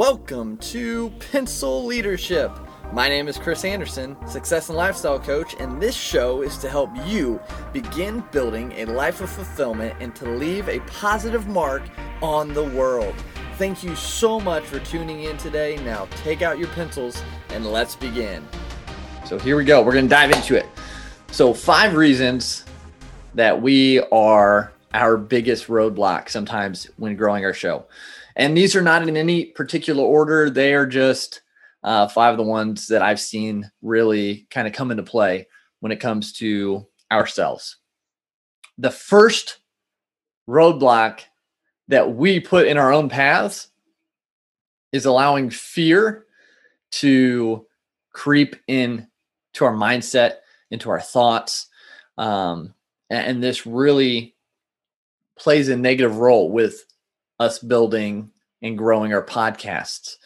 Welcome to Pencil Leadership. My name is Chris Anderson, success and lifestyle coach, and this show is to help you begin building a life of fulfillment and to leave a positive mark on the world. Thank you so much for tuning in today. Now take out your pencils and let's begin. So here we go. We're going to dive into it. So, five reasons that we are our biggest roadblock sometimes when growing our show. And these are not in any particular order, they are just uh, five of the ones that I've seen really kind of come into play when it comes to ourselves. The first roadblock that we put in our own paths is allowing fear to creep in to our mindset, into our thoughts. Um, and this really plays a negative role with us building and growing our podcasts.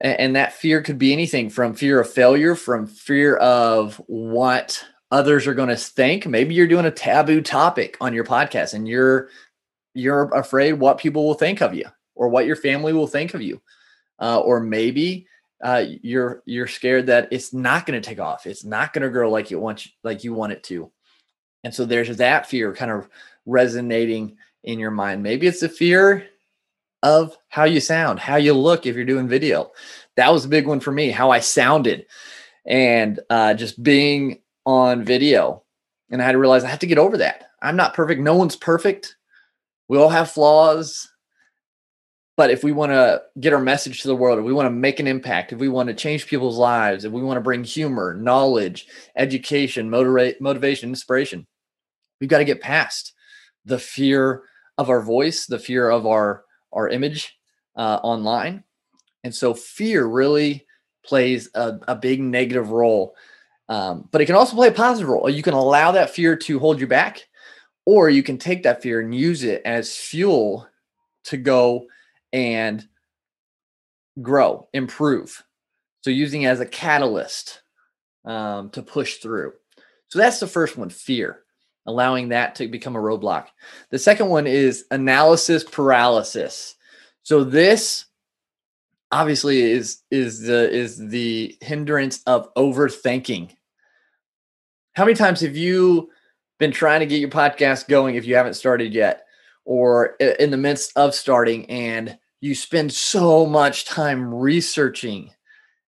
And that fear could be anything from fear of failure, from fear of what others are going to think. Maybe you're doing a taboo topic on your podcast and you're you're afraid what people will think of you or what your family will think of you. Uh, or maybe uh, you're you're scared that it's not going to take off. It's not going to grow like you want like you want it to. And so there's that fear kind of resonating in your mind. Maybe it's the fear of how you sound, how you look if you're doing video. That was a big one for me, how I sounded and uh, just being on video. And I had to realize I have to get over that. I'm not perfect. No one's perfect. We all have flaws. But if we want to get our message to the world, if we want to make an impact, if we want to change people's lives, if we want to bring humor, knowledge, education, motivate, motivation, inspiration, we've got to get past the fear of our voice, the fear of our our image uh, online. And so fear really plays a, a big negative role. Um, but it can also play a positive role. You can allow that fear to hold you back, or you can take that fear and use it as fuel to go and grow, improve. So using as a catalyst um, to push through. So that's the first one fear allowing that to become a roadblock. The second one is analysis paralysis. So this obviously is is the is the hindrance of overthinking. How many times have you been trying to get your podcast going if you haven't started yet or in the midst of starting and you spend so much time researching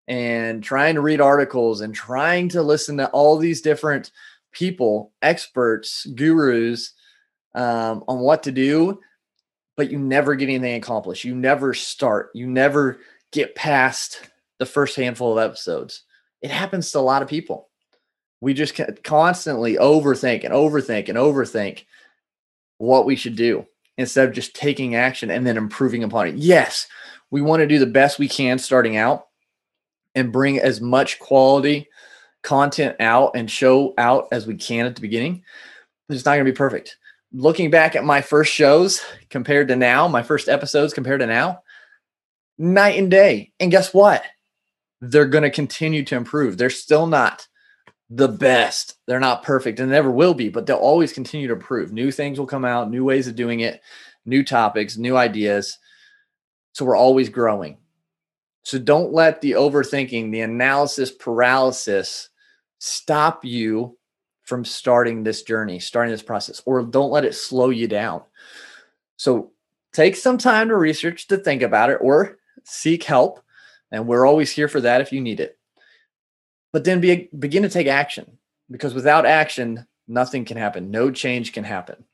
and trying to read articles and trying to listen to all these different people, experts, gurus um, on what to do, but you never get anything accomplished. You never start. You never get past the first handful of episodes. It happens to a lot of people. We just constantly overthink and overthink and overthink what we should do instead of just taking action and then improving upon it. Yes, we want to do the best we can starting out and bring as much quality content out and show out as we can at the beginning, it's not going to be perfect. Looking back at my first shows compared to now, my first episodes compared to now, night and day. And guess what? They're going to continue to improve. They're still not the best. They're not perfect and never will be, but they'll always continue to improve. New things will come out, new ways of doing it, new topics, new ideas. So we're always growing. So don't let the overthinking, the analysis paralysis stop you from starting this journey, starting this process, or don't let it slow you down. So take some time to research, to think about it, or seek help. And we're always here for that if you need it. But then be, begin to take action because without action, nothing can happen. No change can happen.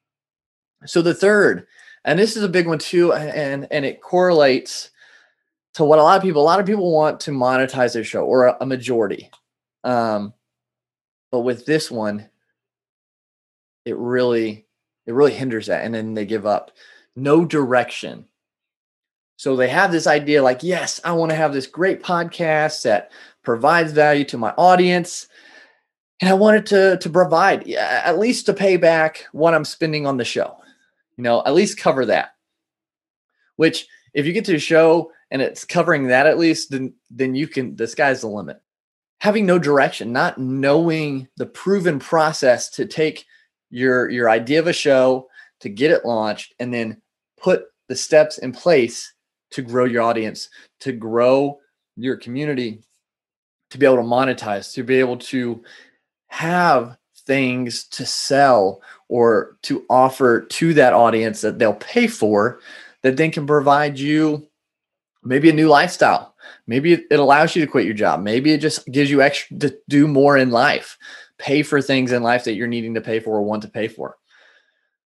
So the third, and this is a big one too, and, and it correlates to what a lot of people, a lot of people want to monetize their show or a, a majority. Um, but with this one, it really it really hinders that and then they give up. No direction. So they have this idea like, yes, I want to have this great podcast that provides value to my audience. And I wanted to to provide at least to pay back what I'm spending on the show. You know, at least cover that. Which if you get to a show and it's covering that at least, then then you can the sky's the limit having no direction, not knowing the proven process to take your your idea of a show to get it launched and then put the steps in place to grow your audience, to grow your community, to be able to monetize, to be able to have things to sell or to offer to that audience that they'll pay for that then can provide you maybe a new lifestyle. Maybe it allows you to quit your job. Maybe it just gives you extra to do more in life, pay for things in life that you're needing to pay for or want to pay for.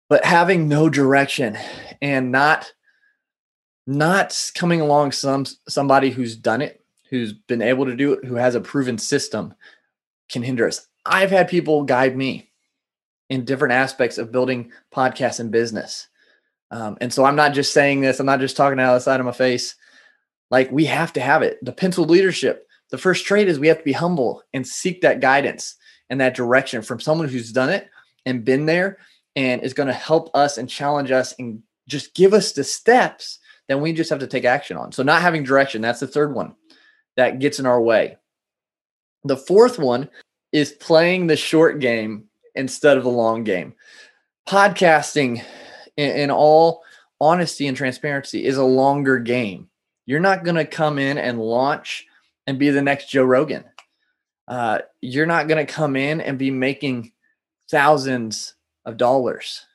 But having no direction and not not coming along some somebody who's done it, who's been able to do it, who has a proven system can hinder us. I've had people guide me in different aspects of building podcasts and business. Um, and so I'm not just saying this, I'm not just talking out of the side of my face. Like we have to have it. The pencil leadership, the first trait is we have to be humble and seek that guidance and that direction from someone who's done it and been there and is going to help us and challenge us and just give us the steps that we just have to take action on. So not having direction, that's the third one that gets in our way. The fourth one is playing the short game instead of the long game. Podcasting, in, in all honesty and transparency, is a longer game. You're not going to come in and launch and be the next Joe Rogan. Uh, you're not going to come in and be making thousands of dollars.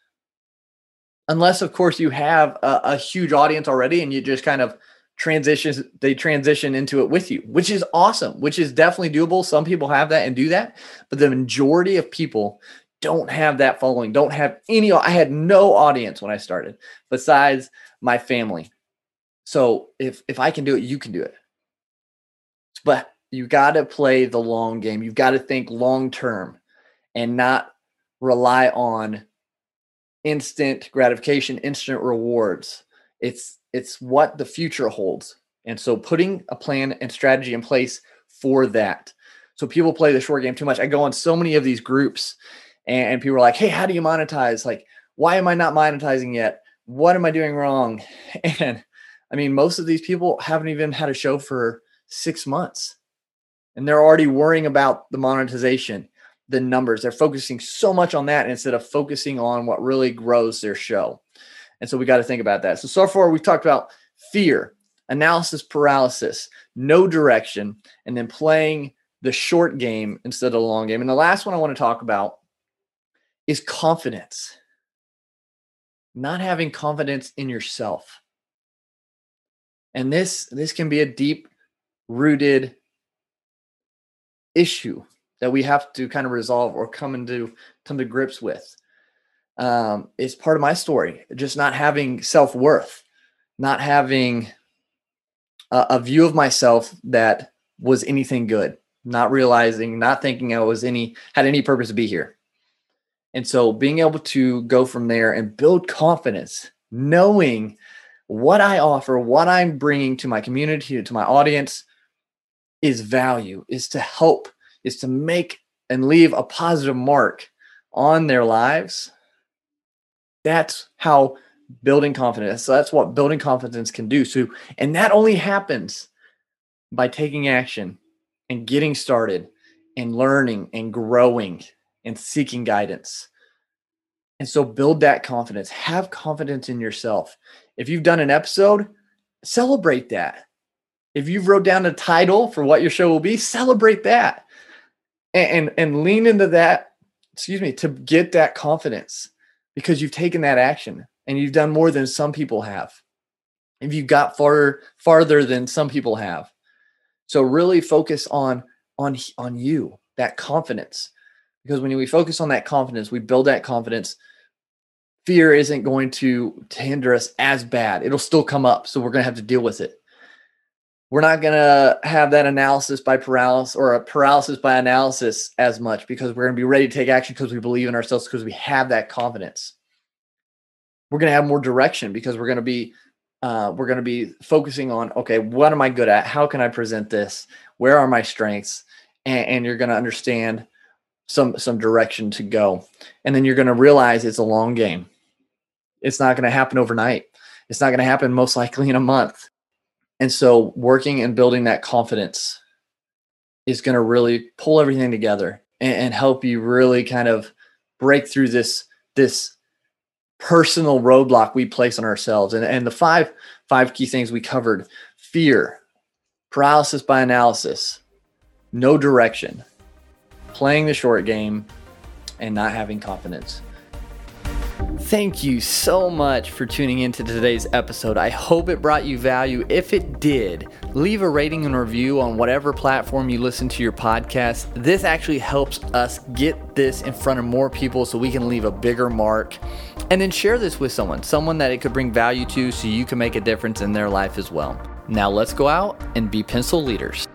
Unless, of course, you have a, a huge audience already and you just kind of transitions they transition into it with you which is awesome which is definitely doable some people have that and do that but the majority of people don't have that following don't have any i had no audience when i started besides my family so if if i can do it you can do it but you got to play the long game you've got to think long term and not rely on instant gratification instant rewards it's it's what the future holds. And so putting a plan and strategy in place for that. So people play the short game too much. I go on so many of these groups and, and people are like, hey, how do you monetize? Like, why am I not monetizing yet? What am I doing wrong? And I mean, most of these people haven't even had a show for six months and they're already worrying about the monetization, the numbers. They're focusing so much on that instead of focusing on what really grows their show. And so we got to think about that. So, so far, we've talked about fear, analysis paralysis, no direction, and then playing the short game instead of the long game. And the last one I want to talk about is confidence. Not having confidence in yourself. And this this can be a deep rooted issue that we have to kind of resolve or come into come to grips with um, is part of my story. Just not having self worth, not having a, a, view of myself that was anything good, not realizing, not thinking I was any had any purpose to be here. And so being able to go from there and build confidence, knowing what I offer, what I'm bringing to my community, to my audience is value, is to help, is to make and leave a positive mark on their lives that's how building confidence. So that's what building confidence can do. So, and that only happens by taking action and getting started and learning and growing and seeking guidance. And so build that confidence. Have confidence in yourself. If you've done an episode, celebrate that. If you've wrote down a title for what your show will be, celebrate that. And, and, and lean into that, excuse me, to get that confidence because you've taken that action and you've done more than some people have. If you've got far farther than some people have. So really focus on on on you, that confidence. Because when we focus on that confidence, we build that confidence. Fear isn't going to, hinder us as bad. It'll still come up. So we're going to have to deal with it. We're not going to have that analysis by paralysis or a paralysis by analysis as much because we're going to be ready to take action because we believe in ourselves because we have that confidence. We're going to have more direction because we're going to be uh, we're going to be focusing on okay, what am I good at? How can I present this? Where are my strengths? And, and you're going to understand some some direction to go, and then you're going to realize it's a long game. It's not going to happen overnight. It's not going to happen most likely in a month and so working and building that confidence is going to really pull everything together and, and, help you really kind of break through this this personal roadblock we place on ourselves. And, and the five five key things we covered fear, paralysis by analysis, no direction, playing the short game, and not having confidence. Thank you so much for tuning into today's episode. I hope it brought you value. If it did, leave a rating and review on whatever platform you listen to your podcast. This actually helps us get this in front of more people so we can leave a bigger mark. And then share this with someone, someone that it could bring value to so you can make a difference in their life as well. Now let's go out and be pencil leaders.